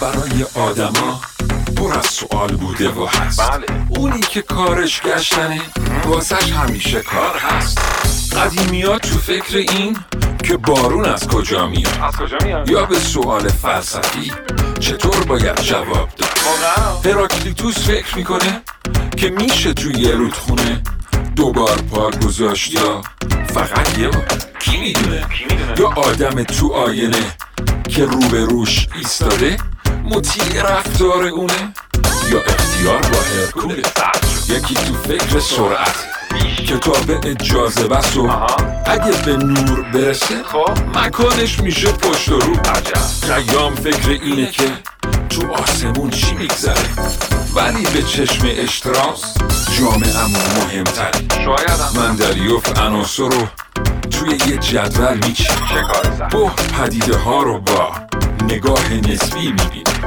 برای آدما پر از سوال بوده و هست. بله. اونی که کارش گشتنه واسش همیشه کار هست. قدیمی تو فکر این که بارون از کجا میاد؟ از کجا میاد؟ یا به سوال فلسفی چطور باید جواب داد؟ هراکلیتوس فکر می‌کنه که میشه توی یه رودخونه دوبار پا گذاشت یا فقط یه بار؟ کی می‌دونه؟ یا آدم تو آینه که رو به روش ایستاده مطیع رفتار اونه؟ یا اختیار با هرکوله یکی تو فکر سرعت کتاب اجازه بس و. اگه به نور برسه خب. مکانش میشه پشت و رو. خیام فکر اینه که تو آسمون چی میگذره؟ ولی به چشم اشتراس جامعهمون مهمتره. شایدم مندلیوف عناصر رو توی یه جدول میچینه چه کار پدیده ها رو با. نگاه نسبی می‌بینه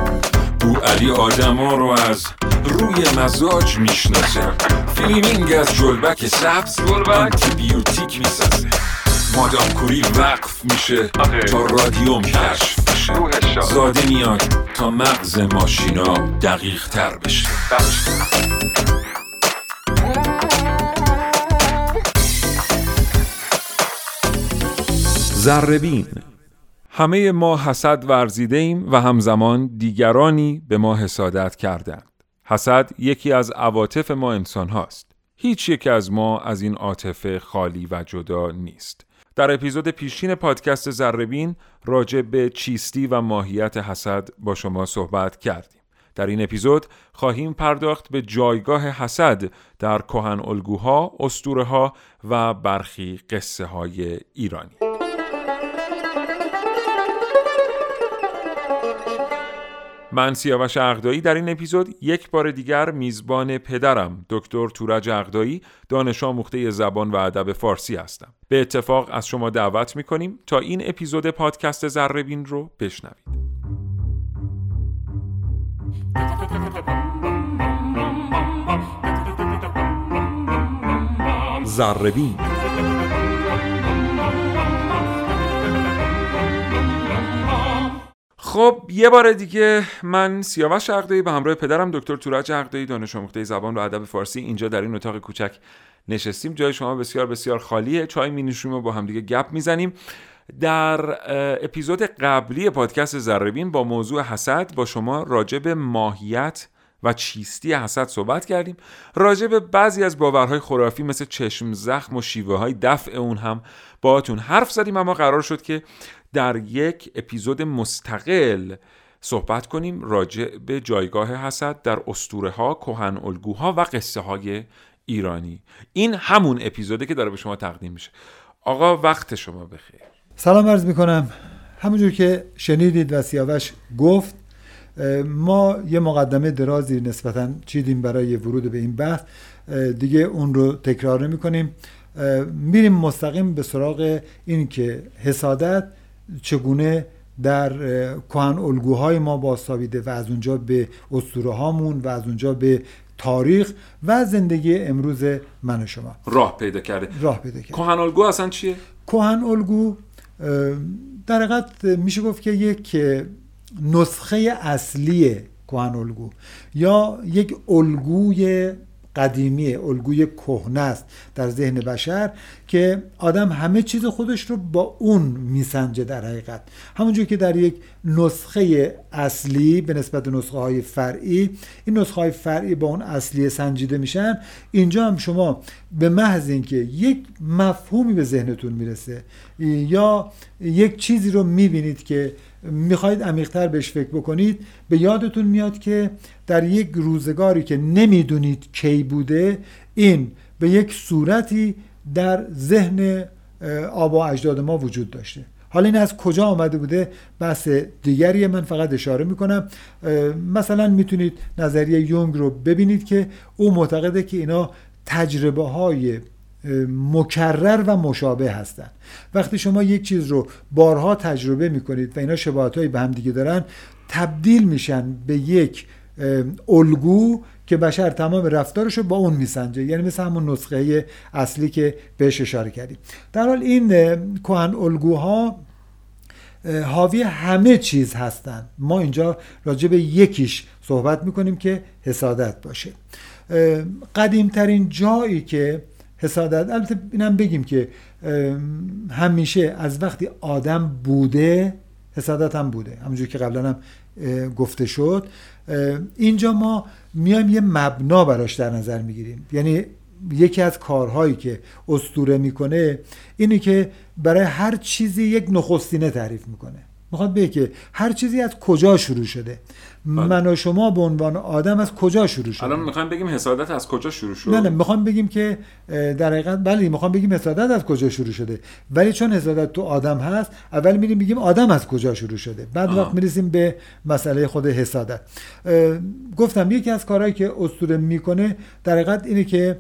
بو علی آدم ها رو از روی مزاج می‌شناسه فیلمینگ از جلبک سبز؟ آنتیبیوتیک می‌سازه مادام کوری وقف میشه. تا رادیوم کشف بشه شاد. زاده میاد تا مغز ماشینا دقیق تر بشه. زربین همه ما حسد ورزیده ایم و همزمان دیگرانی به ما حسادت کردند. حسد یکی از عواطف ما انسان هاست. هیچ یک از ما از این عاطفه خالی و جدا نیست. در اپیزود پیشین پادکست زربین راجع به چیستی و ماهیت حسد با شما صحبت کردیم. در این اپیزود خواهیم پرداخت به جایگاه حسد در کهن الگوها، اسطوره ها و برخی قصه های ایرانی. من سیاوش عقدایی در این اپیزود یک بار دیگر میزبان پدرم دکتر تورج عقدایی دانش آموخته زبان و ادب فارسی هستم. به اتفاق از شما دعوت می‌کنیم تا این اپیزود پادکست زربین رو بشنوید. زربین خب یه بار دیگه من سیاوش عقدایی به همراه پدرم دکتر تورج عقدایی دانش آموخته زبان و ادب فارسی اینجا در این اتاق کوچک نشستیم. جای شما بسیار بسیار خالیه. چای می و با همدیگه گپ می‌زنیم. در اپیزود قبلی پادکست زربین با موضوع حسد با شما راجع به ماهیت و چیستی حسد صحبت کردیم. راجع به بعضی از باورهای خرافی مثل چشم زخم و شیوه های دفع اون هم باهاتون حرف زدیم اما قرار شد که در یک اپیزود مستقل صحبت کنیم راجع به جایگاه حسد در اسطوره ها، کهن الگوها و قصه های ایرانی. این همون اپیزوده که داره به شما تقدیم میشه. آقا وقت شما بخیر. سلام عرض می‌کنم. همونجور که شنیدید و سیاوش گفت ما یه مقدمه درازی نسبتا چیدیم برای ورود به این بحث. دیگه اون رو تکرار نمی کنیم میریم مستقیم به سراغ این که حسادت چگونه در کهن الگوهای ما باستابیده و از اونجا به اسطوره هامون و از اونجا به تاریخ و زندگی امروز من و شما. راه پیدا کرده. راه پیدا کرد کهن الگو اصلا چیه؟ کهن الگو در حقیقت میشه گفت که یک نسخه اصلی کهن الگو یا یک الگوی قدیمی الگوی کهنه است در ذهن بشر که آدم همه چیز خودش رو با اون میسنجه در حقیقت. همونجور که در یک نسخه اصلی به نسبت نسخه های فرعی این نسخه های فرعی با اون اصلی سنجیده میشن. اینجا هم شما به محض اینکه یک مفهومی به ذهنتون می‌رسه یا یک چیزی رو می‌بینید که می‌خواید عمیقتر بهش فکر بکنید به یادتون میاد که در یک روزگاری که نمی‌دونید کی بوده این به یک صورتی در ذهن آبا اجداد ما وجود داشته. حالا این از کجا آمده بوده؟ بحث دیگریه من فقط اشاره می‌کنم. مثلا می‌تونید نظریه یونگ رو ببینید که او معتقده که اینا تجربه های مکرر و مشابه هستند وقتی شما یک چیز رو بارها تجربه می‌کنید و اینا شباهت به هم دیگه دارن تبدیل میشن به یک الگو که بشر تمام رفتارش رو با اون میسنجه. یعنی مثل همون نسخه اصلی که بهش اشاره کردیم. در حال این کهن الگوها حاوی همه چیز هستند ما اینجا راجع به یکیش صحبت می‌کنیم که حسادت باشه. قدیمترین جایی که حسادت البته اینم بگیم که همیشه از وقتی آدم بوده حسادت هم بوده. همونجور که قبلا هم گفته شد. اینجا ما میایم یه مبنا براش در نظر می‌گیریم. یعنی یکی از کارهایی که استوره می‌کنه اینه که برای هر چیزی یک نخستینه تعریف می‌کنه. می‌خواد بگه که هر چیزی از کجا شروع شده. من و شما به عنوان آدم از کجا شروع شده الان می‌خوایم بگیم حسادت از کجا شروع شد؟ نه نه می‌خوام بگیم که در حقیقت بله می‌خوام بگیم حسادت از کجا شروع شده. ولی چون حسادت تو آدم هست اول میریم بگیم آدم از کجا شروع شده. بعد آه. وقت می‌رسیم به مسئله خود حسادت. گفتم یکی از کارهایی که اسطوره می‌کنه در حقیقت اینه که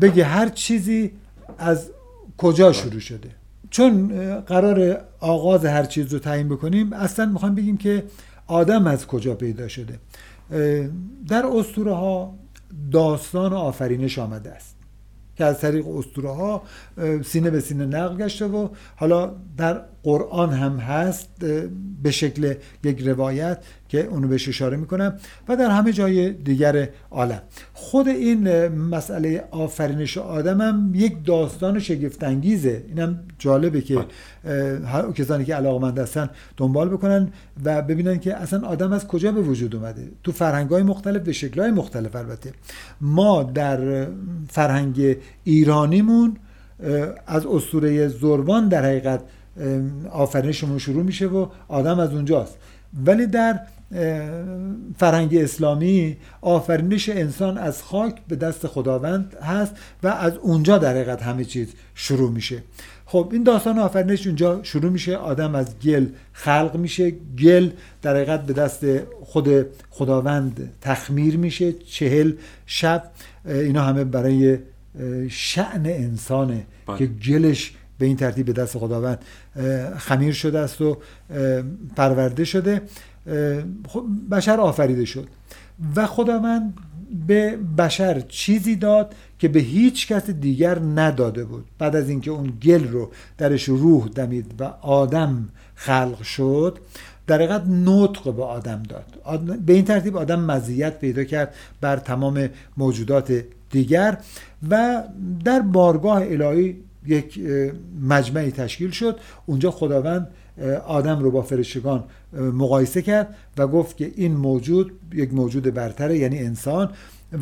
بگه هر چیزی از کجا شروع شده. چون قرار آغاز هر چیز رو تعیین بکنیم اصلا می‌خوام بگیم که آدم از کجا پیدا شده؟ در اسطوره ها داستان آفرینش آمده است که از طریق اسطوره ها سینه به سینه نقل گشته و حالا در قرآن هم هست به شکل یک روایت که اونو بهش اشاره می‌کنم و در همه جای دیگر عالم. خود این مسئله آفرینش آدم هم یک داستان شگفتانگیزه اینم جالبه که هر کسانی که علاقمند هستن دنبال بکنن و ببینن که اصلا آدم از کجا به وجود اومده. تو فرهنگ های مختلف به شکل های مختلف البته. ما در فرهنگ ایرانیمون از اسطوره زربان در حقیقت آفرینشمون شروع میشه و آدم از اونجاست. ولی در فرهنگ اسلامی آفرینش انسان از خاک به دست خداوند هست و از اونجا در حقیقت همه چیز شروع میشه. خب این داستان آفرینش اونجا شروع میشه. آدم از گل خلق میشه. گل در حقیقت به دست خود خداوند تخمیر میشه. چهل شب اینا همه برای شعن انسانه بله. که گلش به این ترتیب به دست خداوند. خمیر شده است و پرورده شده. خب، بشر آفریده شد. و خداوند به بشر چیزی داد که به هیچ کس دیگر نداده بود. بعد از اینکه اون گل رو درش روح دمید و آدم خلق شد در حقیقت نطق به آدم داد. به این ترتیب آدم مزیت پیدا کرد بر تمام موجودات دیگر. و در بارگاه الهی یک مجمعی تشکیل شد. اونجا خداوند آدم رو با فرشتگان مقایسه کرد و گفت که این موجود یک موجود برتره یعنی انسان.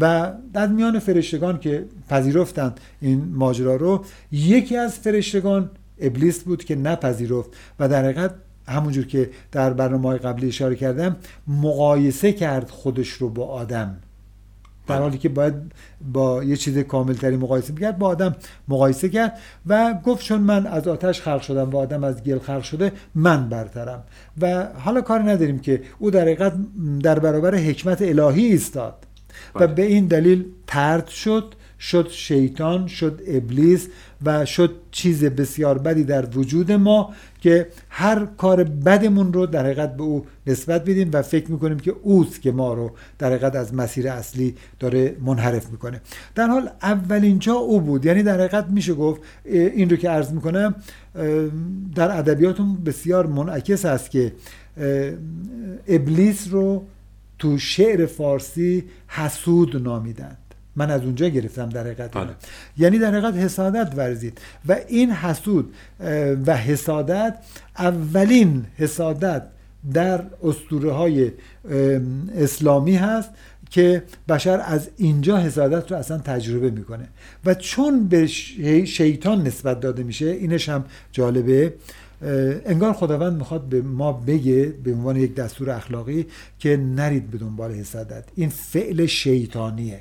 و در میان فرشتگان که پذیرفتند این ماجرا رو یکی از فرشتگان ابلیس بود که نپذیرفت. و در حقیقت همونجور که در برنامه قبلی اشاره کردم مقایسه کرد خودش رو با آدم. در حالی که باید با یه چیز کاملتری مقایسه کرد با آدم مقایسه کرد و گفت چون من از آتش خلق شدم و آدم از گل خلق شده من برترم و حالا کار نداریم که او در حقیقت در برابر حکمت الهی ایستاد و بله. به این دلیل ترد شد شد شیطان شد ابلیس و شد چیز بسیار بدی در وجود ما که هر کار بدمون رو در حقیقت به او نسبت بدیم و فکر می‌کنیم که اوست که ما رو در حقیقت از مسیر اصلی داره منحرف می‌کنه. در حال اولین جا او بود. یعنی در حقیقت میشه گفت این رو که عرض می‌کنم در ادبیاتون بسیار منعکس است که ابلیس رو تو شعر فارسی حسود نامیدن. من از اونجا گرفتم در حقیقت. بله. یعنی در حقیقت حسادت ورزید. و این حسود و حسادت اولین حسادت در اسطوره های اسلامی هست که بشر از اینجا حسادت رو اصلا تجربه می‌کنه. و چون به شیطان نسبت داده میشه اینش هم جالبه. انگار خداوند می‌خواد به ما بگه به عنوان یک دستور اخلاقی که نرید به دنبال حسادت. این فعل شیطانیه.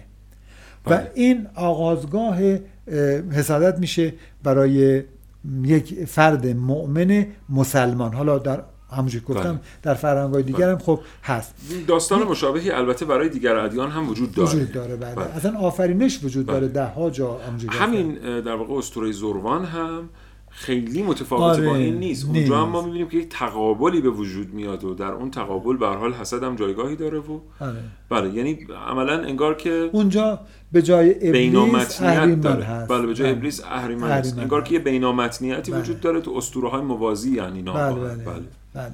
و بله. این آغازگاه حسادت میشه برای یک فرد مؤمن مسلمان حالا در همونجور گفتم بله. در فرهنگ های دیگر هم بله. خب هست داستان مشابهی البته برای دیگر ادیان هم وجود داره وجود داره بله. بله. اصلا آفرینش وجود داره ده ها جا همین در واقع اسطوره زروان هم خیلی متفاوت با این نیست اونجا هم ما می‌بینیم که یک تقابلی به وجود میاد و در اون تقابل به حال حسد هم جایگاهی داره و آره. بله یعنی عملا انگار که اونجا به جای ابلیس داره هست. بله به جای بله. ابلیس اهریمن هست انگار که یه بینامتنیتی بله. وجود داره تو اسطوره های موازی یعنی بله بله. بله. بله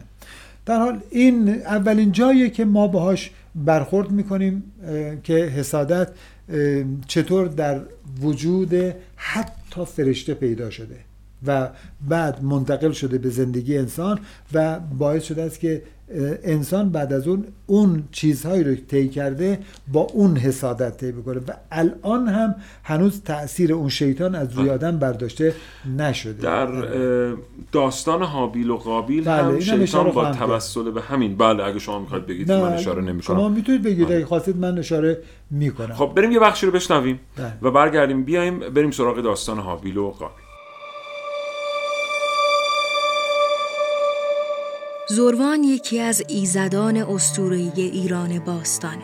در حال این اولین جاییه که ما باهاش برخورد می‌کنیم که حسادت چطور در وجود حتی فرشته پیدا شده و بعد منتقل شده به زندگی انسان و باعث شده است که انسان بعد از اون اون چیزهایی رو طی کرده با اون حسادت طی بکنه و الان هم هنوز تاثیر اون شیطان از روی آدم برداشته نشده. در داستان حابیل و قابیل بله هم شیطان با توسل به همین. بله اگه شما می‌خواید بگید من اشاره نمی‌کنم شما می‌تونید بگید اگه خواستید من اشاره می‌کنم. خب بریم یه بخشی رو بشنویم بله. و برگردیم. بیایم بریم سراغ داستان حابیل و قابیل. زروان یکی از ایزدان استورهی ایران باستانه.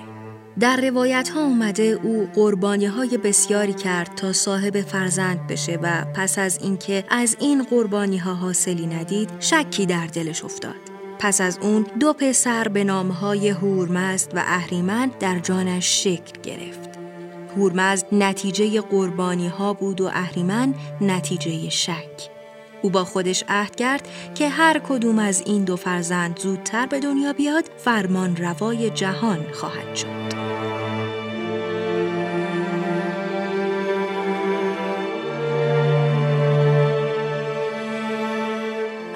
در روایت ها اومده او قربانی های بسیاری کرد تا صاحب فرزند بشه و پس از اینکه از این قربانی ها حاصلی ندید شکی در دلش افتاد. پس از اون دو پسر به نام های هورمزد و اهریمن در جانش شکل گرفت. هورمزد نتیجه قربانی ها بود و اهریمن نتیجه شک. او با خودش عهد کرد که هر کدوم از این دو فرزند زودتر به دنیا بیاد فرمان روای جهان خواهد شد.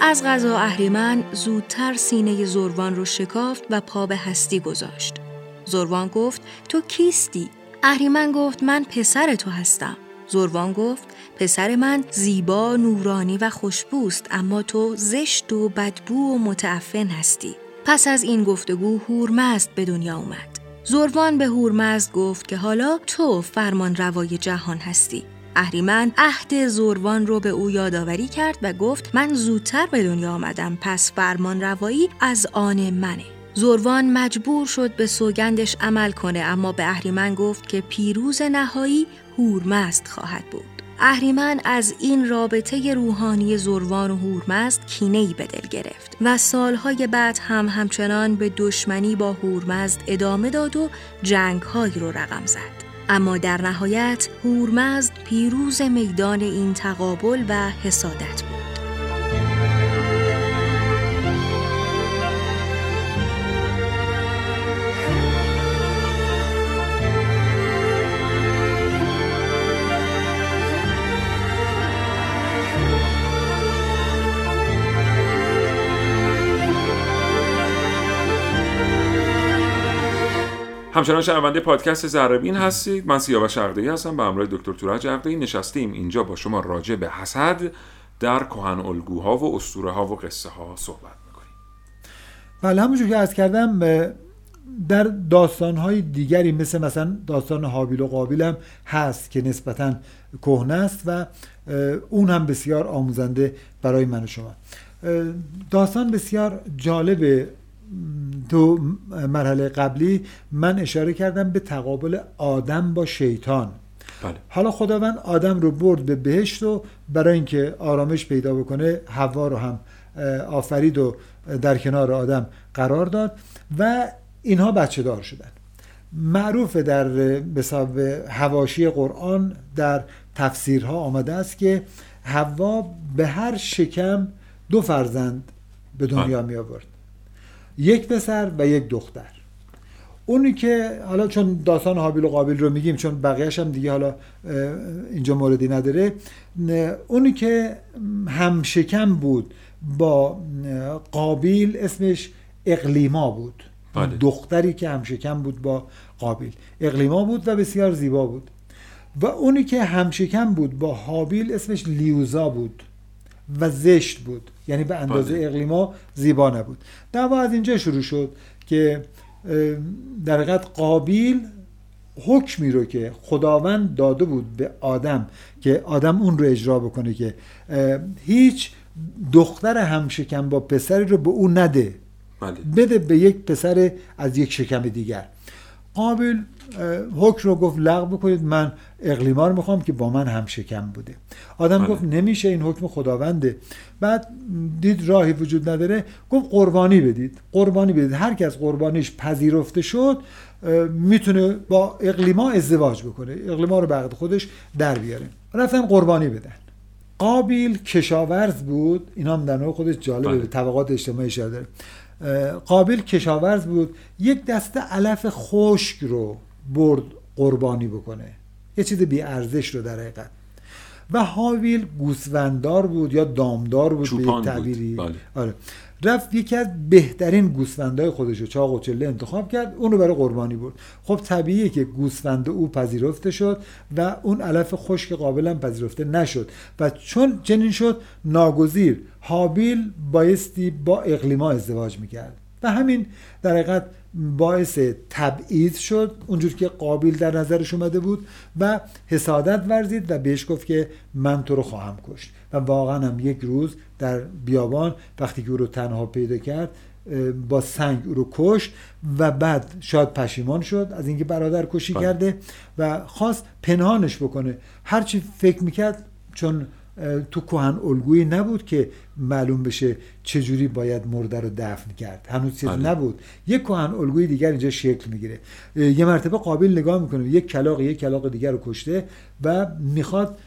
از غذا اهریمن زودتر سینه زروان رو شکافت و پا به هستی گذاشت. زروان گفت تو کیستی؟ اهریمن گفت من پسر تو هستم. زروان گفت پسر من زیبا، نورانی و خوشبوست اما تو زشت و بدبو و متعفن هستی. پس از این گفتگو هورمزد به دنیا اومد. زروان به هورمزد گفت که حالا تو فرمان روای جهان هستی. اهریمن عهد زروان رو به او یادآوری کرد و گفت من زودتر به دنیا آمدم پس فرمان روایی از آن منه. زروان مجبور شد به سوگندش عمل کنه اما به اهریمن گفت که پیروز نهایی هورمزد خواهد بود. اهریمن از این رابطه روحانی زروان و هورمزد کینه‌ای به دل گرفت و سالهای بعد هم همچنان به دشمنی با هورمزد ادامه داد و جنگهایی رو رقم زد. اما در نهایت هورمزد پیروز میدان این تقابل و حسادت بود. همچنان شنونده پادکست زربین هستید. من سیاوش عقدی هستم به همراه دکتر تورج عقدی نشستیم اینجا با شما راجع به حسد در کهن الگوها و اسطوره ها و قصه ها صحبت می‌کنیم. بله همونجور که از کردم در داستان های دیگری مثل مثلا داستان حابیل و قابیل هم هست که نسبتا کهنه است و اون هم بسیار آموزنده برای من و شما. داستان بسیار جالب تو مرحله قبلی من اشاره کردم به تقابل آدم با شیطان بله. حالا خداوند آدم رو برد به بهشت و برای اینکه آرامش پیدا بکنه هوا رو هم آفرید و در کنار آدم قرار داد و اینها بچه دار شدن معروف در بساب هواشی قرآن در تفسیرها آمده است که هوا به هر شکم دو فرزند به دنیا بله. می آورد یک پسر و یک دختر. اونی که حالا چون داستان حابیل و قابیل رو میگیم چون بقیهش هم دیگه حالا اینجا موردی نداره اونی که هم شکم بود با قابیل اسمش اقلیما بود. بله. دختری که هم شکم بود با قابیل. اقلیما بود و بسیار زیبا بود. و اونی که هم شکم بود با حابیل اسمش لیوزا بود. و زشت بود یعنی به اندازه بله. اقلیما زیبا نبود دعوا از اینجا شروع شد که در حقیقت قابیل حکمی رو که خداوند داده بود به آدم که آدم اون رو اجرا بکنه که هیچ دختر همشکم با پسری رو به او نده بله. بده به یک پسر از یک شکم دیگر قابل حکم رو گفت لغو بکنید من اقلیما رو می‌خوام که با من هم شکم بوده. آدم بله. گفت نمیشه این حکم خداونده. بعد دید راهی وجود نداره گفت قربانی بدید قربانی بدید. هر از قربانیش پذیرفته شد می‌تونه با اقلیما ازدواج بکنه. اقلیما رو به خودش در بیاره. رفتن قربانی بدن. قابیل کشاورز بود. اینا هم در نوع خودش جالبه. به طبقات اجتماعی اه، قابیل کشاورز بود. یک دسته علف خشک رو برد قربانی بکنه. یه چیز بی ارزش رو در حقیقت. و حاویل گوسفنددار بود یا دامدار بود به بود. تعبیری. بله. آره. رفت یکی از بهترین گوسفندهای خودش رو چاق و چله انتخاب کرد اون رو برای قربانی برد. خب طبیعیه که گوسفند او پذیرفته شد و اون علف خشک قابل هم پذیرفته نشد. و چون چنین شد ناگزیر حابیل بایستی با اقلیما ازدواج می‌کرد. و همین در حقیقت باعث تبعیض شد اونجور که قابیل در نظرش اومده بود و حسادت ورزید و بهش گفت که من تو رو خواهم کشت و واقعا هم یک روز در بیابان وقتی که او رو تنها پیدا کرد با سنگ او رو کشت و بعد شاید پشیمان شد از اینکه برادر کشی بله. کرده و خواست پنهانش بکنه هرچی فکر می‌کرد چون تو کهن الگویی نبود که معلوم بشه چجوری باید مرده رو دفن کرد. هنوز چیز بله. نبود. یک کهن الگوی دیگر اینجا شکل می‌گیره. یه مرتبه قابل نگاه می‌کنه. یک کلاق یک کلاق دیگر رو کشته و می‌خواد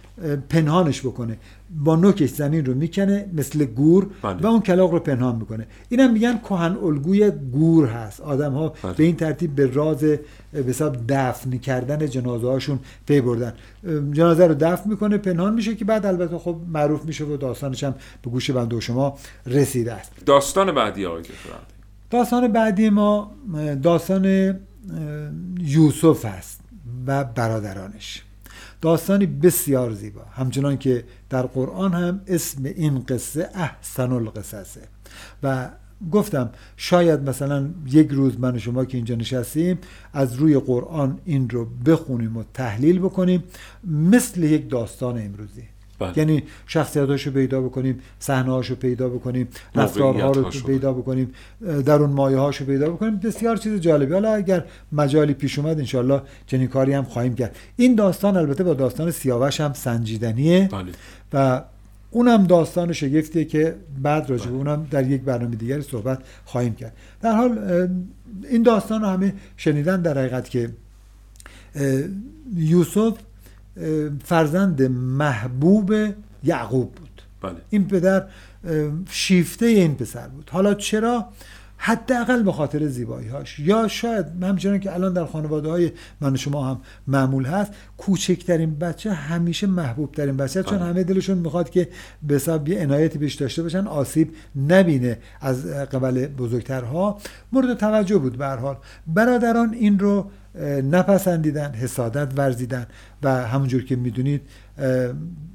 پنهانش بکنه با نوکش زمین رو می‌کنه مثل گور بله. و اون کلاق رو پنهان می‌کنه اینم میگن کهن الگوی گور هست آدم ها بله. به این ترتیب به راز به حساب دفن کردن جنازه هاشون پی بردن جنازه رو دفن می‌کنه پنهان میشه که بعد البته خب معروف میشه و داستانش هم به گوش بنده و شما رسیده است داستان بعدی آقای. داستان بعدی ما داستان یوسف است و برادرانش داستانی بسیار زیبا. همچنان که در قرآن هم اسم این قصه احسن القصصه. و گفتم شاید مثلا یک روز من و شما که اینجا نشستیم از روی قرآن این رو بخونیم و تحلیل بکنیم مثل یک داستان امروزی. بله. یعنی شخصیتاشو پیدا بکنیم صحنه‌هاشو پیدا بکنیم رفتارها رو. پیدا بکنیم. در اون مایه هاشو پیدا بکنیم. بسیار چیز جالبی. حالا اگر مجالی پیش اومد انشالله چنین کاری هم خواهیم کرد. این داستان البته با داستان سیاوش هم سنجیدنیه. بله. و اونم داستان شگفتیه که بعد راجع به اونم در یک برنامه دیگری صحبت خواهیم کرد. در حال این داستان رو همه شنیدن در حقیقت که یوسف فرزند محبوب یعقوب بود. بله. این پدر شیفته این پسر بود. حالا چرا؟ حداقل به خاطر زیبایی هاش یا شاید همچنان که الان در خانواده های من و شما هم معمول هست کوچکترین بچه همیشه محبوب ترین بچه. چون بله. همه دلشون می‌خواد که به حساب یه عنایتی بهش داشته باشن آسیب نبینه از قبل بزرگترها. مورد توجه بود به حال. برادران این رو نپسندیدن حسادت ورزیدن و همونجور که می‌دونید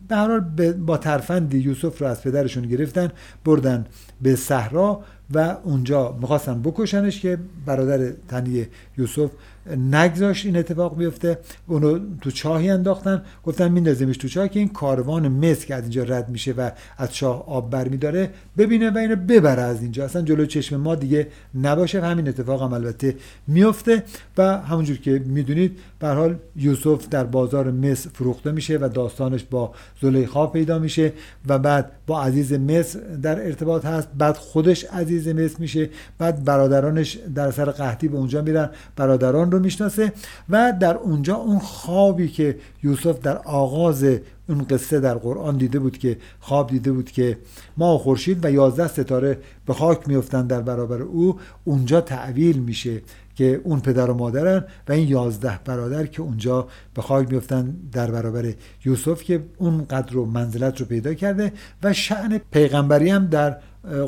به هر حال با ترفندی یوسف رو از پدرشون گرفتن بردن به صحرا و اونجا می‌خواستن بکشنش که برادر تنی یوسف نگذاشت این اتفاق بیفته. اونو تو چاهی انداختن. گفتن میندازیمش تو چاه که این کاروان مصر که از اینجا رد میشه و از چاه آب برمیداره. ببینه و اینو ببره از اینجا. اصلا جلو چشم ما دیگه نباشه. همین اتفاق هم البته میفته و همونجور که می‌دونید به حال یوسف در بازار مصر فروخته میشه و داستانش با زلیخا پیدا میشه. و بعد با عزیز مصر در ارتباط هست. بعد خودش عزیز مصر میشه. بعد برادرانش در سر قحطی به اونجا میرن. برادران رو می‌شناسه و در اونجا اون خوابی که یوسف در آغاز اون قصه در قرآن دیده بود که خواب دیده بود که ما خورشید و یازده ستاره به خاک میفتن در برابر او اونجا تعویل میشه که اون پدر و مادرن و این یازده برادر که اونجا به خاک میفتن در برابر یوسف که اون قدر و منزلت رو پیدا کرده و شعن پیغمبری هم در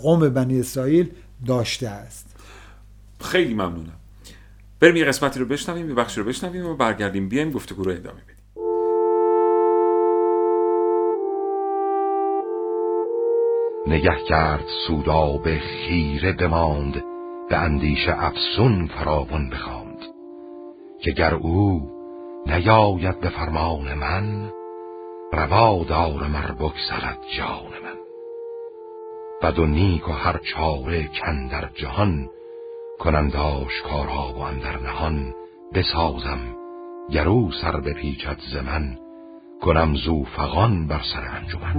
قوم بنی اسرائیل داشته است. خیلی ممنونم. بریم یه قسمتی رو بشنویم یه بخشی رو بشنویم و برگردیم. بیایم گفتگو رو ادامه بدیم. نگه کرد سودا به خیره بماند به اندیشه افسون فراوان بخواند. که گر او نیاید به فرمان من روا دار مر بگذرد جان من. بد و نیک و هر چاره کندر جهان کنند آشکارا و اندر نهان بسازم گر او سر بپیچد ز من کنم زو فغان بر سر انجمن.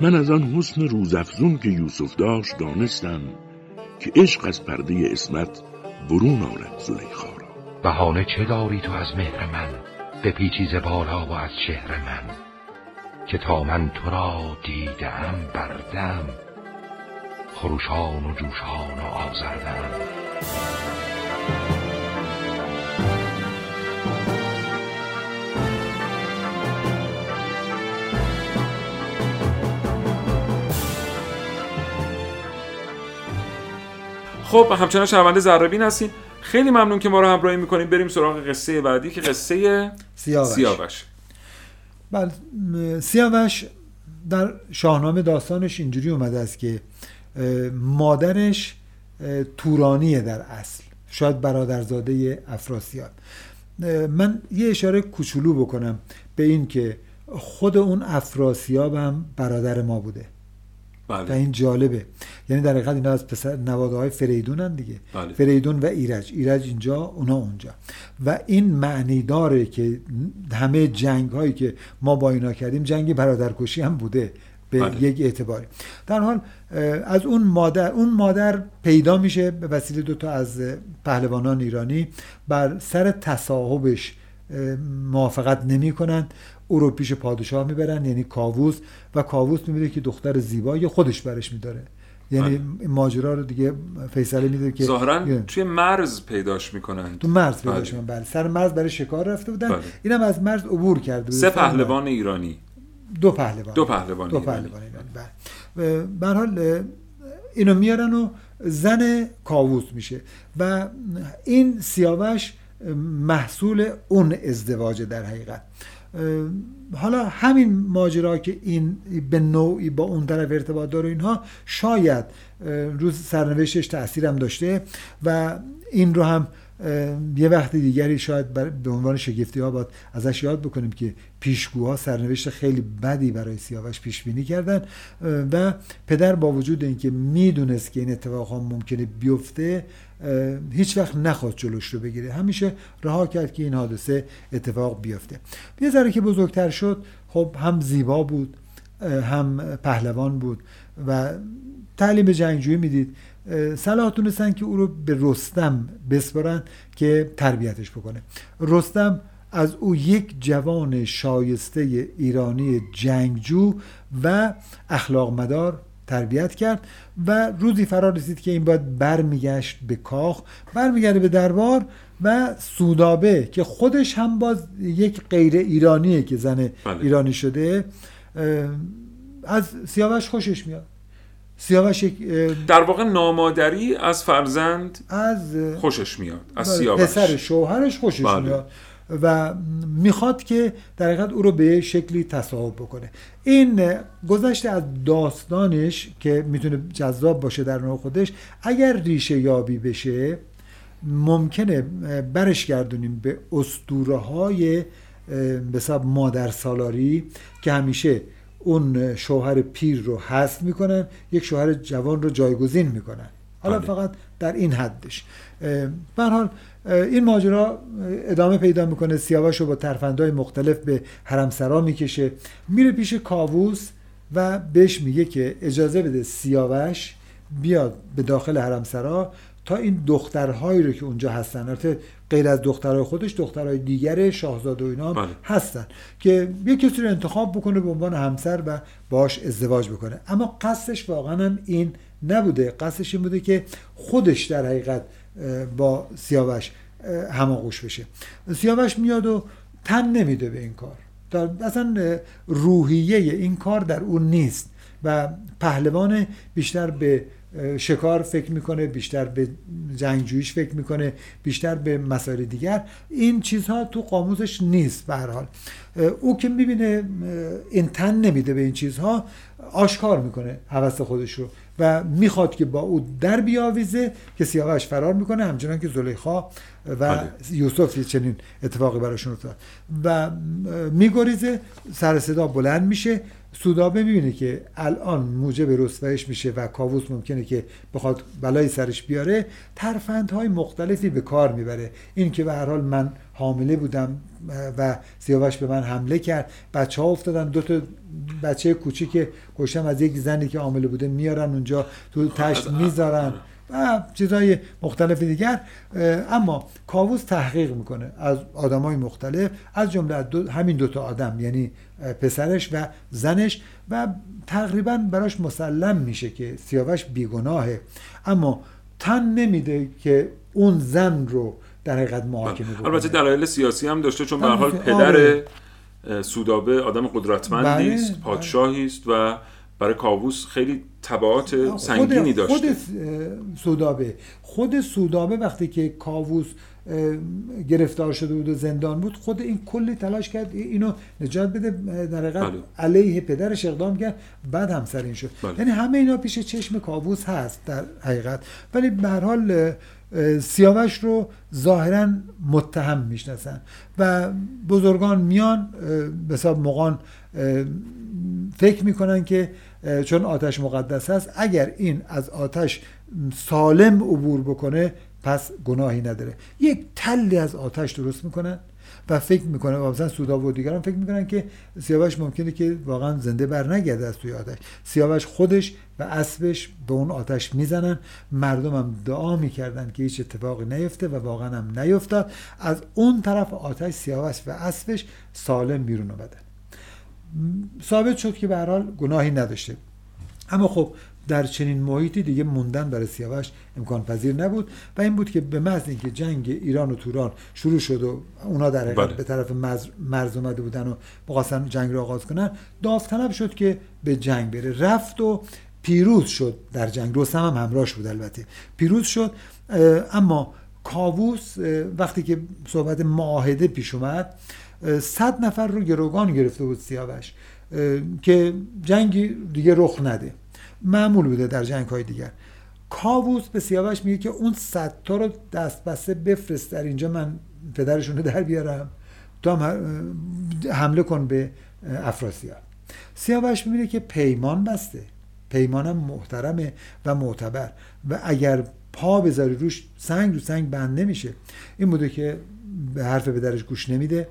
من از آن حسن روزافزون که یوسف داشت دانستم که عشق از پرده اسمت برون آرد زلیخا. بهانه چه داری تو از مهر من؟ به پیچیز بالا و از شهر من. که تا من تو را دیدم بردم خروشان و جوشان و آزردم. خب همچنان شنونده زرابین هستین. خیلی ممنون که ما رو همراهی می‌کنیم. بریم سراغ قصه بعدی که قصه سیاوش, سیاوش. بله سیاوش در شاهنامه داستانش اینجوری اومده است که مادرش تورانیه در اصل شاید برادرزاده افراسیاب. من یه اشاره کوچولو بکنم به این که خود اون افراسیاب هم برادر ما بوده. بله. و این جالبه یعنی در حقیقت اینا از پسر نواده های فریدون دیگه بله. فریدون و ایرج ایرج اینجا اونا اونجا و این معنی داره که همه جنگ هایی که ما با اینا کردیم جنگ برادرکشی هم بوده به بله. یک اعتباری در حال از اون مادر اون مادر پیدا میشه به وسیله دوتا از پهلوانان ایرانی بر سر تصاحبش موافقت نمی کنند او رو پیش پادشاه می‌برن یعنی کاووس و کاووس می‌بینه که دختر زیبایی خودش برش میداره یعنی بله. ماجرا رو دیگه فیصله میده که ظاهرا توی مرز پیداش می‌کنن تو مرز بله. پیداش می‌کنن. بله سر مرز برای شکار رفته بودن بله. اینم از مرز عبور کرده. سه پهلوان ایرانی دو پهلوان دو پهلوان دو. پهلوان ایرانی بله به هر حال اینو میارن و زن کاووس میشه و این سیاوش محصول اون ازدواج در حقیقت. حالا همین ماجرا که این به نوعی با اون طرف ارتباط داره اینها شاید روز سرنوشتش تاثیرم داشته و این رو هم یه وقت دیگری شاید به عنوان شگفتی ها باید ازش یاد بکنیم که پیشگوها سرنوشت خیلی بدی برای سیاوش پیش بینی کردن و پدر با وجود اینکه می‌دونست که این اتفاق ها ممکنه بیفته هیچ وقت نخواست جلوش رو بگیره. همیشه رها کرد که این حادثه اتفاق بیفته. یه ذره که بزرگتر شد خب هم زیبا بود هم پهلوان بود و تعلیم جنگجویی می‌دید. صلاح تونستن که او رو به رستم بسپارن که تربیتش بکنه. رستم از او یک جوان شایسته ایرانی جنگجو و اخلاق مدار تربیت کرد و روزی فرا رسید که این باید برمیگشت به کاخ برمیگرده به دربار و سودابه که خودش هم باز یک غیر ایرانیه که زن بله. ایرانی شده از سیاوش خوشش میاد سیاوش یک در واقع نامادری از فرزند از خوشش میاد از بله، سیاوش پسر شوهرش خوشش بله. میاد و می‌خواد که در حقیقت او رو به شکلی تصاحب بکنه. این گذشته از داستانش که می‌تونه جذاب باشه در نوع خودش اگر ریشه یابی بشه ممکنه برش گردونیم به اسطوره های به مادر سالاری که همیشه اون شوهر پیر رو حذف می‌کنن یک شوهر جوان رو جایگزین می‌کنن. حالا بله. فقط در این حدش. به هر حال این ماجرا ادامه پیدا می‌کنه. سیاوش رو با ترفندهای مختلف به حرمسرا می‌کشه. میره پیش کاووس و بهش میگه که اجازه بده سیاوش بیاد به داخل حرمسرا تا این دخترهایی رو که اونجا هستن. البته غیر از دخترهای خودش دخترهای دیگر شاهزاده و اینا هم بله. هستن که یه کسی رو انتخاب بکنه به عنوان همسر و باش ازدواج بکنه. اما قصدش واقعا هم این نبوده. قصدش این بوده که خودش در حقیقت با سیاوش هماغوش بشه. سیاوش میاد و تن نمیده به این کار. در اصلا روحیه این کار در اون نیست و پهلوان بیشتر به شکار فکر می‌کنه بیشتر به جنگجوییش فکر می‌کنه بیشتر به مسائل دیگر. این چیزها تو قاموسش نیست به هر حال. او که می‌بینه این تن نمیده به این چیزها آشکار می‌کنه حوث خودش رو. و می‌خواد که با او در بیاویزه که سیاوش فرار می‌کنه همچنان که زلیخا و بله. یوسف یه چنین اتفاقی براشون افتاد. و میگریزه سر صدا بلند میشه. سودابه می‌بینه که الان موجب رسوایش میشه و کاووس ممکنه که بخواد بلای سرش بیاره. ترفندهای مختلفی به کار می‌بره. این که به هر حال من حامله بودم و سیاوش به من حمله کرد. بچه ها افتادن دو تا بچه کوچیک کشم از یک زنی که حامله بوده میارن اونجا تو تشت می‌ذارن. و چیزهای مختلف دیگر. اما کاووس تحقیق می‌کنه از آدمای مختلف از جمله دو همین دوتا آدم یعنی پسرش و زنش. و تقریبا براش مسلم میشه که سیاوش بیگناهه. اما تن نمیده که اون زن رو در حقیقت محاکمه بله. البته دلایل سیاسی هم داشته چون به حال پدر آره. سودابه آدم قدرتمندی است بله. پادشاهی است و برای کاووس خیلی تبعات سنگینی داشت خود سودابه خود سودابه وقتی که کاووس گرفتار شده بود و زندان بود خود این کلی تلاش کرد اینو نجات بده در حقیقت بله. علیه پدرش اقدام کرد بعد همسر این شد بله. یعنی همه اینا پیش چشم کاووس هست در حقیقت ولی به هر حال سیاوش رو ظاهرا متهم می‌شناسن و بزرگان میان به حساب مقان فکر می‌کنن که چون آتش مقدس هست اگر این از آتش سالم عبور بکنه پس گناهی نداره. یک تلی از آتش درست می‌کنن؟ و فکر می‌کنه و مثلا سودا و دیگران فکر می‌کنن که سیاوش ممکنه که واقعا زنده بر نگرده از توی آتش. سیاوش خودش و اسبش به اون آتش می‌زنن. مردم هم دعا می‌کردن که هیچ اتفاقی نیفته و واقعا هم نیفتاد. از اون طرف آتش سیاوش و اسبش سالم بیرون اومدن ثابت شد که به گناهی نداشته. اما خب در چنین محیطی دیگه موندن برای سیاوش امکان پذیر نبود و این بود که به محض اینکه جنگ ایران و توران شروع شد و اونا در حقیقت بله. به طرف مرز اومده بودن و بخواستن جنگ رو آغاز کنن داوطلب شد که به جنگ بره. رفت و پیروز شد در جنگ. رستم هم همراهش بود البته. پیروز شد اما کاووس وقتی که صحبت معاهده پیش اومد صد نفر رو گروگان گرفته بود سیاوش که جنگی دیگه رخ نده. معمول بوده در جنگ های دیگر. کاووس به سیاوش میگه که اون صد تا رو دست بسته بفرست. در اینجا من پدرشون رو در بیارم. تو هم حمله کن به افراسیاب. سیاوش می‌بینه که پیمان بسته. پیمانم محترمه و معتبر. و اگر پا بذاری روش سنگ رو سنگ بند نمیشه. این بوده که به حرف پدرش گوش نمیده.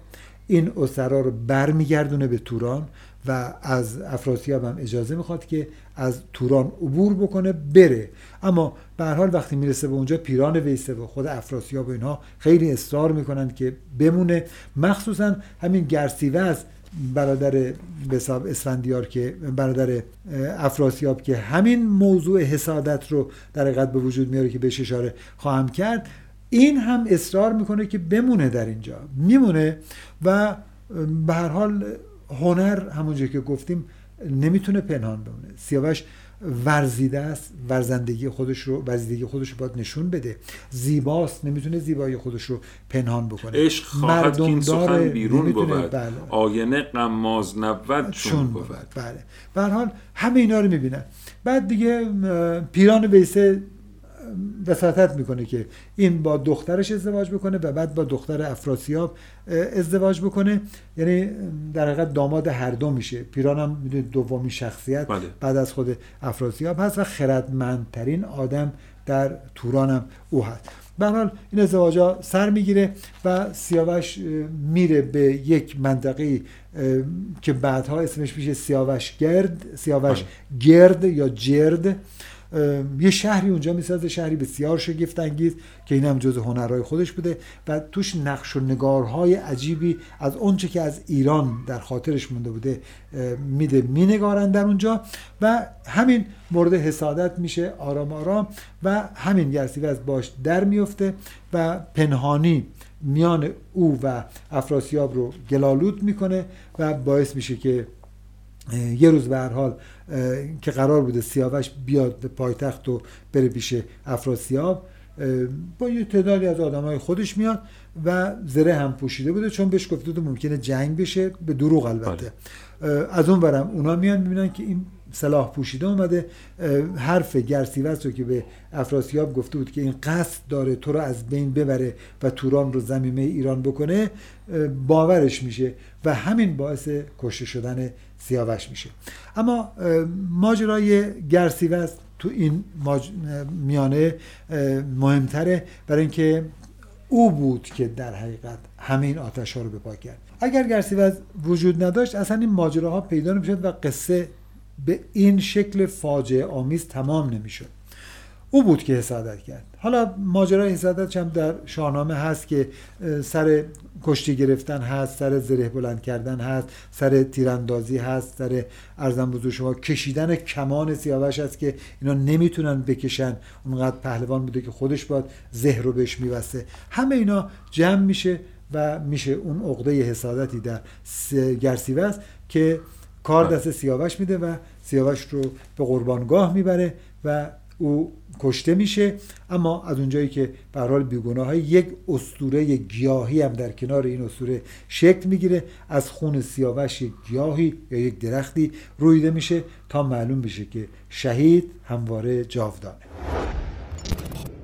این اسرا رو برمیگردونه به توران. و از افراسیاب هم اجازه می‌خواد که از توران عبور بکنه بره. اما به حال وقتی می‌رسه به اونجا پیران ویسه و خود افراسیاب و اینها خیلی اصرار می‌کنن که بمونه. مخصوصا همین گرسیوز برادر بساب اسفندیار که برادر افراسیاب که همین موضوع حسادت رو در حقیقت به وجود میاره که بهش اشاره خواهم کرد این هم اصرار می‌کنه که بمونه در اینجا. میمونه و به هر حال هنر همونجا که گفتیم نمی‌تونه پنهان بمونه. سیاوش ورزیده است ورزندگی خودش رو ورزیدگی خودش رو باید نشون بده. زیباست نمی‌تونه زیبایی خودش رو پنهان بکنه. عشق خواهد که این سخن بیرون بود. بله. آینه قماز نبود چون بود. بله. به حال همه اینا رو می‌بینن. بعد دیگه پیران ویسه وساطت می‌کنه که این با دخترش ازدواج بکنه و بعد با دختر افراسیاب ازدواج بکنه یعنی در حقیقت داماد هر دو میشه پیران هم دومی شخصیت بله. بعد از خود افراسیاب هست و خردمندترین آدم در توران هم او هست به حال این ازدواج ها سر می‌گیره و سیاوش میره به یک منطقه که بعدها اسمش میشه سیاوش گرد سیاوش بله. گرد یا جرد یه شهری اونجا می‌سازه شهری بسیار شگفت انگیز که این هم جز هنرهای خودش بوده و توش نقش و نگارهای عجیبی از اونچه که از ایران در خاطرش مونده بوده میده مینگارن در اونجا و همین مورد حسادت میشه آرام آرام و همین از باش در میفته و پنهانی میان او و افراسیاب رو گلالود می‌کنه و باعث میشه که یه روز به هر حال که قرار بوده سیاوش بیاد به پایتخت و بره پیش افراسیاب با یه تعدادی از آدم های خودش میاد و زره هم پوشیده بوده چون بهش گفته بود ممکنه جنگ بشه به دروغ البته بله. از اون برم اونا میان می‌بینن که این سلاح پوشیده اومده حرف گرسیوس رو که به افراسیاب گفته بود که این قصد داره تو رو از بین ببره و توران رو زمینه ایران بکنه باورش میشه و همین باعث کشته شدن سیاوش میشه. اما ماجرای گرسیوز تو این میانه مهمتره برای اینکه او بود که در حقیقت همین آتش ها رو به پا کرد. اگر گرسیوز وجود نداشت اصلا این ماجراها پیدا نمی‌شد و قصه به این شکل فاجعه آمیز تمام نمی‌شد. او بود که حسادت کرد. حالا ماجرای حسادت هم در شاهنامه هست که سر کشتی گرفتن هست سر زره بلند کردن هست سر تیراندازی هست سر ارزم بزرگ شما کشیدن کمان سیاوش هست که اینا نمی‌تونن بکشن. اونقدر پهلوان بوده که خودش باید زهر رو بهش میوسته همه اینا جمع میشه و میشه اون عقده حسادتی در گرسیوز که کار دست سیاوش میده و سیاوش رو به قربانگاه می‌بره و او کشته میشه. اما از اونجایی که به حال بیگناه یک اسطوره گیاهی هم در کنار این اسطوره شکل می‌گیره. از خون سیاوش یک گیاهی یا یک درختی رویده میشه تا معلوم بشه که شهید همواره جاودانه.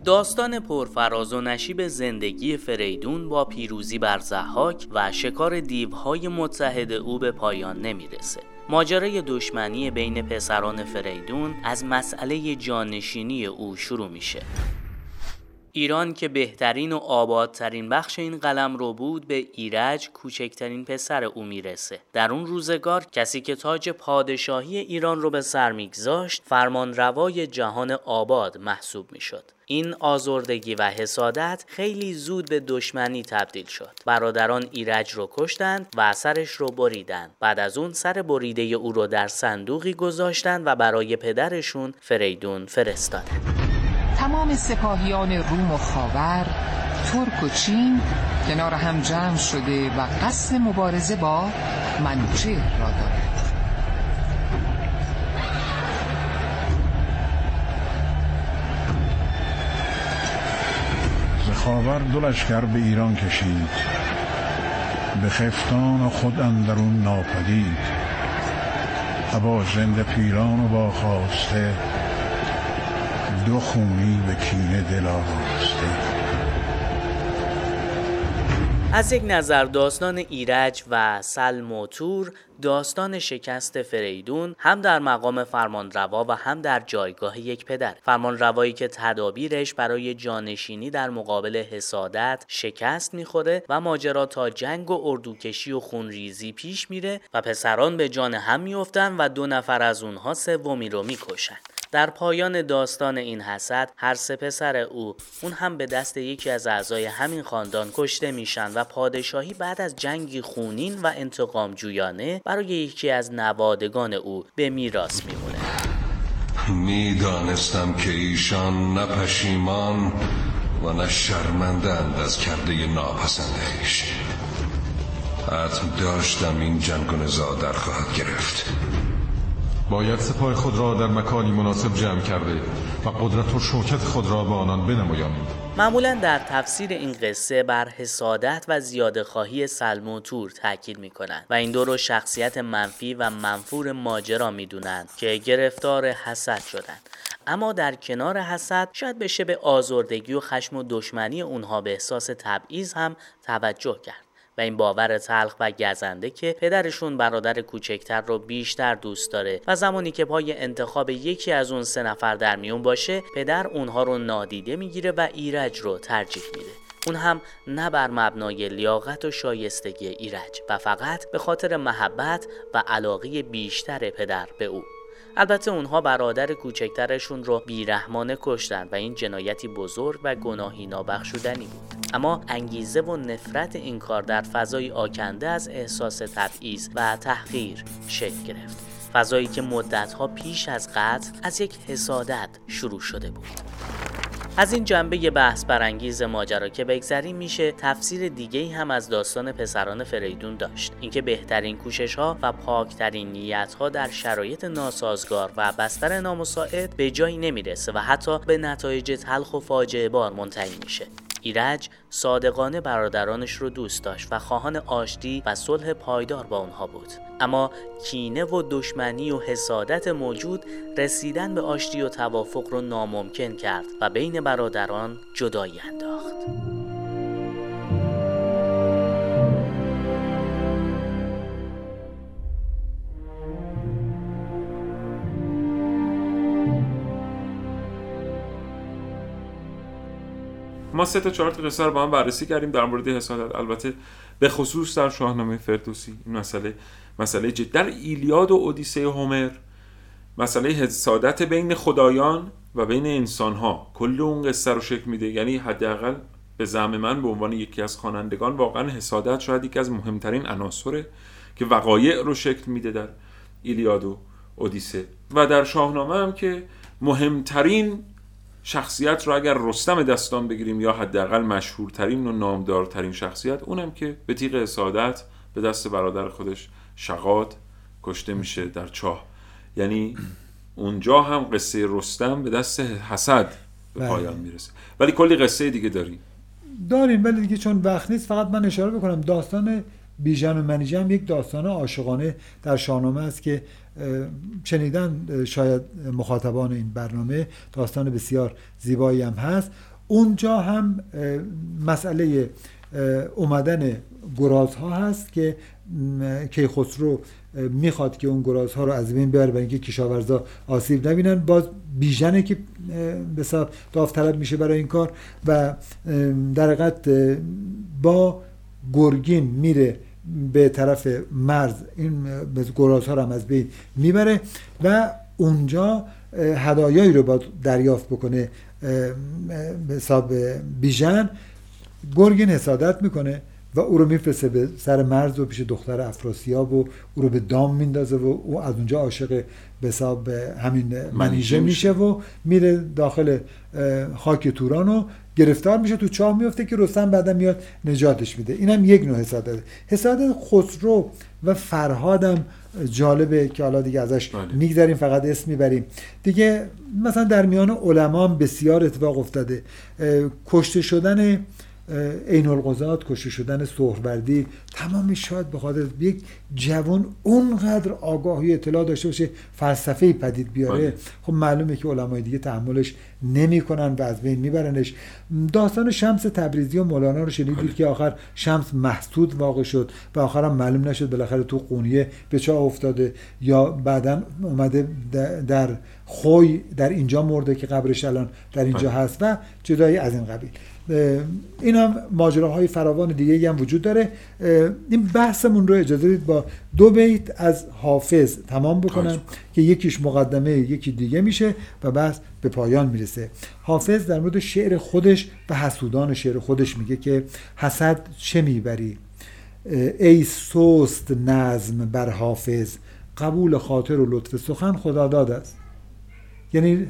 داستان پرفراز و نشیب زندگی فریدون با پیروزی بر زحاک و شکار دیوهای متحد او به پایان نمی‌رسه. ماجرای دشمنی بین پسران فریدون از مسئله جانشینی او شروع میشه. ایران که بهترین و آبادترین بخش این قلم رو بود به ایرج کوچکترین پسر او می‌رسه. در اون روزگار کسی که تاج پادشاهی ایران رو به سر میگذاشت فرمان روای جهان آباد محسوب می‌شد. این آزردگی و حسادت خیلی زود به دشمنی تبدیل شد. برادران ایرج رو کشتند و سرش رو بریدند. بعد از اون سر بریده او رو در صندوقی گذاشتند و برای پدرشون فریدون فرستادند. تمام سپاهیان روم و خاور ترک و چین کنار هم جمع شده و قصد مبارزه با منوچهر را دارد خاور دو لشکر به ایران کشید. به خفتان خود اندرون ناپدید. ابا زنده پیران و با خواسته دو خونی به کینه دل از یک نظر داستان ایرج و سلم و تور داستان شکست فریدون هم در مقام فرمانروا و هم در جایگاه یک پدر. فرمانروایی که تدابیرش برای جانشینی در مقابل حسادت شکست می‌خوره و ماجرا تا جنگ و اردوکشی و خونریزی پیش میره و پسران به جان هم میفتن و دو نفر از اونها سومی رو می‌کشن. در پایان داستان این حسد هر سه پسر او اون هم به دست یکی از اعضای همین خاندان کشته میشن و پادشاهی بعد از جنگی خونین و انتقام جویانه برای یکی از نوادگان او به میراث میمونه. می‌دانستم که ایشان نه پشیمان و نه از کرده ناپسند خیش حتم داشتم این جنگ و نزا در خواهد گرفت. باید سپاه خود را در مکانی مناسب جمع کرده و قدرت و شوکت خود را به آنان بنمایانیم معمولا در تفسیر این قصه بر حسادت و زیاده خواهی سلم تور تاکید می کنند و این دو رو شخصیت منفی و منفور ماجرا می دونند که گرفتار حسد شدند. اما در کنار حسد شاید بشه به آزردگی و خشم و دشمنی اونها به احساس تبعیض هم توجه کرد. و این باور تلخ و گزنده که پدرشون برادر کوچکتر رو بیشتر دوست داره و زمانی که پای انتخاب یکی از اون سه نفر در میون باشه پدر اونها رو نادیده می‌گیره و ایرج رو ترجیح میده. اون هم نه بر مبنای لیاقت و شایستگی ایرج و فقط به خاطر محبت و علاقه بیشتر پدر به او. البته اونها برادر کوچکترشون رو بیرحمانه کشتن و این جنایتی بزرگ و گناهی نابخشودنی بود. اما انگیزه و نفرت این کار در فضای آکنده از احساس تبعیض و تحقیر شکل گرفت. فضایی که مدتها پیش از قتل از یک حسادت شروع شده بود. از این جنبه بحث برانگیز ماجرا که بگذریم میشه تفسیر دیگه هم از داستان پسران فریدون داشت. اینکه بهترین کوشش ها و پاکترین نیت ها در شرایط ناسازگار و بستر نامساعد به جایی نمی‌رسه و حتی به نتایج تلخ و فاجعه بار منتهی میشه. ایرج صادقانه برادرانش رو دوست داشت و خواهان آشتی و صلح پایدار با اونها بود. اما کینه و دشمنی و حسادت موجود رسیدن به آشتی و توافق رو ناممکن کرد و بین برادران جدایی انداخت. ما سه تا چهار تا قصه رو با هم بررسی کردیم در مورد حسادت. البته به خصوص در شاهنامه فردوسی. این مسئله مسئله جد در ایلیاد و اودیسه هومر مسئله حسادت بین خدایان و بین انسان ها کل اون قصه رو شکل میده. یعنی حداقل به زعم من به عنوان یکی از خوانندگان واقعا حسادت شاید یکی از مهمترین عناصره که وقایع رو شکل میده در ایلیاد و اودیسه. و در شاهنامه هم که مهمترین شخصیت رو اگر رستم دستان بگیریم یا حداقل مشهورترین و نامدارترین شخصیت اونم که به تیغ حسادت به دست برادر خودش شقاد کشته میشه در چاه. یعنی اونجا هم قصه رستم به دست حسد به بله. پایان می‌رسه. ولی کلی قصه دیگه داریم. داریم ولی دیگه چون وقت نیست فقط من اشاره بکنم. داستان بیژن و منیژه هم یک داستان عاشقانه در شاهنامه است که شنیدن شاید مخاطبان این برنامه داستان بسیار زیبایی هم هست. اونجا هم مسئله اومدن گرازها هست که کیخسرو می‌خواد که اون گرازها رو از بین ببره برای اینکه کشاورزا آسیب نبینن. باز بیژنه که به داوطلب میشه برای این کار و در حقیقت با گرگین میره به طرف مرز این گرازها رو هم از بین می‌بره و اونجا هدایایی رو با دریافت بکنه به حساب بیژن. گرگین حسادت می‌کنه و او رو میفرسته به سر مرز و پیش دختر افراسیاب و او رو به دام میندازه و او از اونجا عاشق به حساب همین منیژه میشه و میره داخل خاک توران و گرفتار میشه. تو چاه میفته که رستم بعدا میاد نجاتش میده. اینم یک نوع حسادت. حسادت خسرو و فرهادم جالبه که حالا دیگه ازش بله. می‌گذاریم فقط اسم می‌بریم. دیگه مثلا در میان علما بسیار اتفاق افتاده. کشته شدن عین القضات کشته شدن سهروردی تمام شاید به خاطر یک جوان اونقدر آگاهی اطلاع داشته باشه فلسفه پدید بیاره بله. خب معلومه که علمای دیگه تحملش نمی‌کنن و از بین میبرنش داستان شمس تبریزی و مولانا رو شنیدید بله. که آخر شمس محسود واقع شد و آخرم معلوم نشد بالاخره تو قونیه به چاه افتاده یا بعدا اومده در- خوی در اینجا مرده که قبرش الان در اینجا بله. هست و جدایی از این قبیل این هم ماجراهای فراوان دیگه هم وجود داره. این بحثمون رو اجازه بدید با دو بیت از حافظ تمام بکنم خواهش که یکیش مقدمه یکی دیگه میشه و بحث به پایان می‌رسه. حافظ در مورد شعر خودش و حسودان شعر خودش میگه که حسد چه می‌بری؟ ای سست نظم بر حافظ قبول خاطر و لطف سخن خدا داد است. یعنی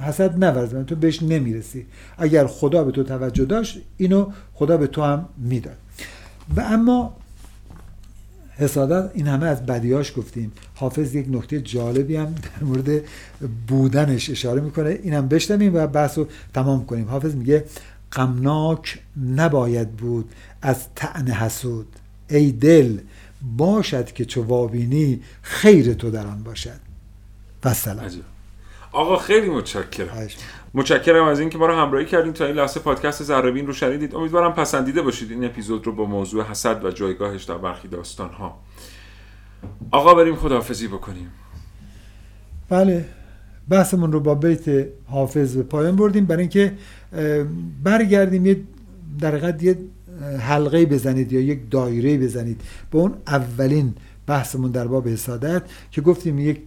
حسد نورز تو بهش نمی‌رسی. اگر خدا به تو توجه داشت اینو خدا به تو هم می‌داد. و اما حسادت این همه از بدیاش گفتیم. حافظ یک نکته جالبی هم در مورد بودنش اشاره می‌کنه. این هم بشنویم و بحث رو تمام کنیم. حافظ میگه غمناک نباید بود از طعن حسود. ای دل باشد که چو وابینی خیر تو در آن باشد. و سلام. آقا خیلی متشکرم. متشکرم از اینکه ما رو همراهی کردین تا این لحظه پادکست زربین رو شنیدید. امیدوارم پسندیده باشید این اپیزود رو با موضوع حسد و جایگاهش در برخی داستان ها آقا بریم خداحافظی بکنیم. بله بحثمون رو با بیت حافظ به پایان بردیم. برای اینکه برگردیم یه در یه حلقه بزنید یا یک دایره بزنید. به اون اولین بحثمون در باب حسادت که گفتیم یک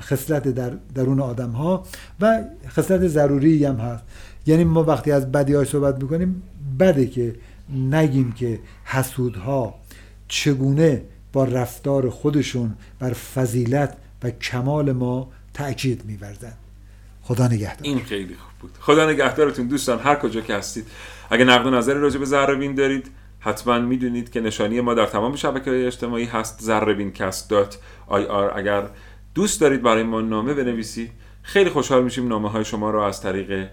خصلت در درون آدم ها و خصلت ضروری هم هست. یعنی ما وقتی از بدی های صحبت می‌کنیم بده که نگیم که حسودها چگونه با رفتار خودشون بر فضیلت و کمال ما تأکید می‌ورزند. خدا نگهدار. این خیلی خوب بود. خدا نگهدارتون دوستان هر کجا که هستید. اگه نقد نظری راجع به زربین دارید حتما می‌دونید که نشانی ما در تمام شبکه های اجتماعی هست زربینکست.ir اگر دوست دارید برای ما نامه بنویسید خیلی خوشحال میشیم نامه های شما رو از طریق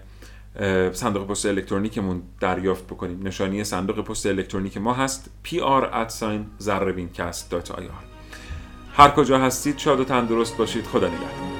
صندوق پست الکترونیکمون دریافت بکنیم. نشانی صندوق پست الکترونیک ما هست pr@zarbincast.ir هر کجا هستید شاد و تندرست باشید. خدا نگهدار.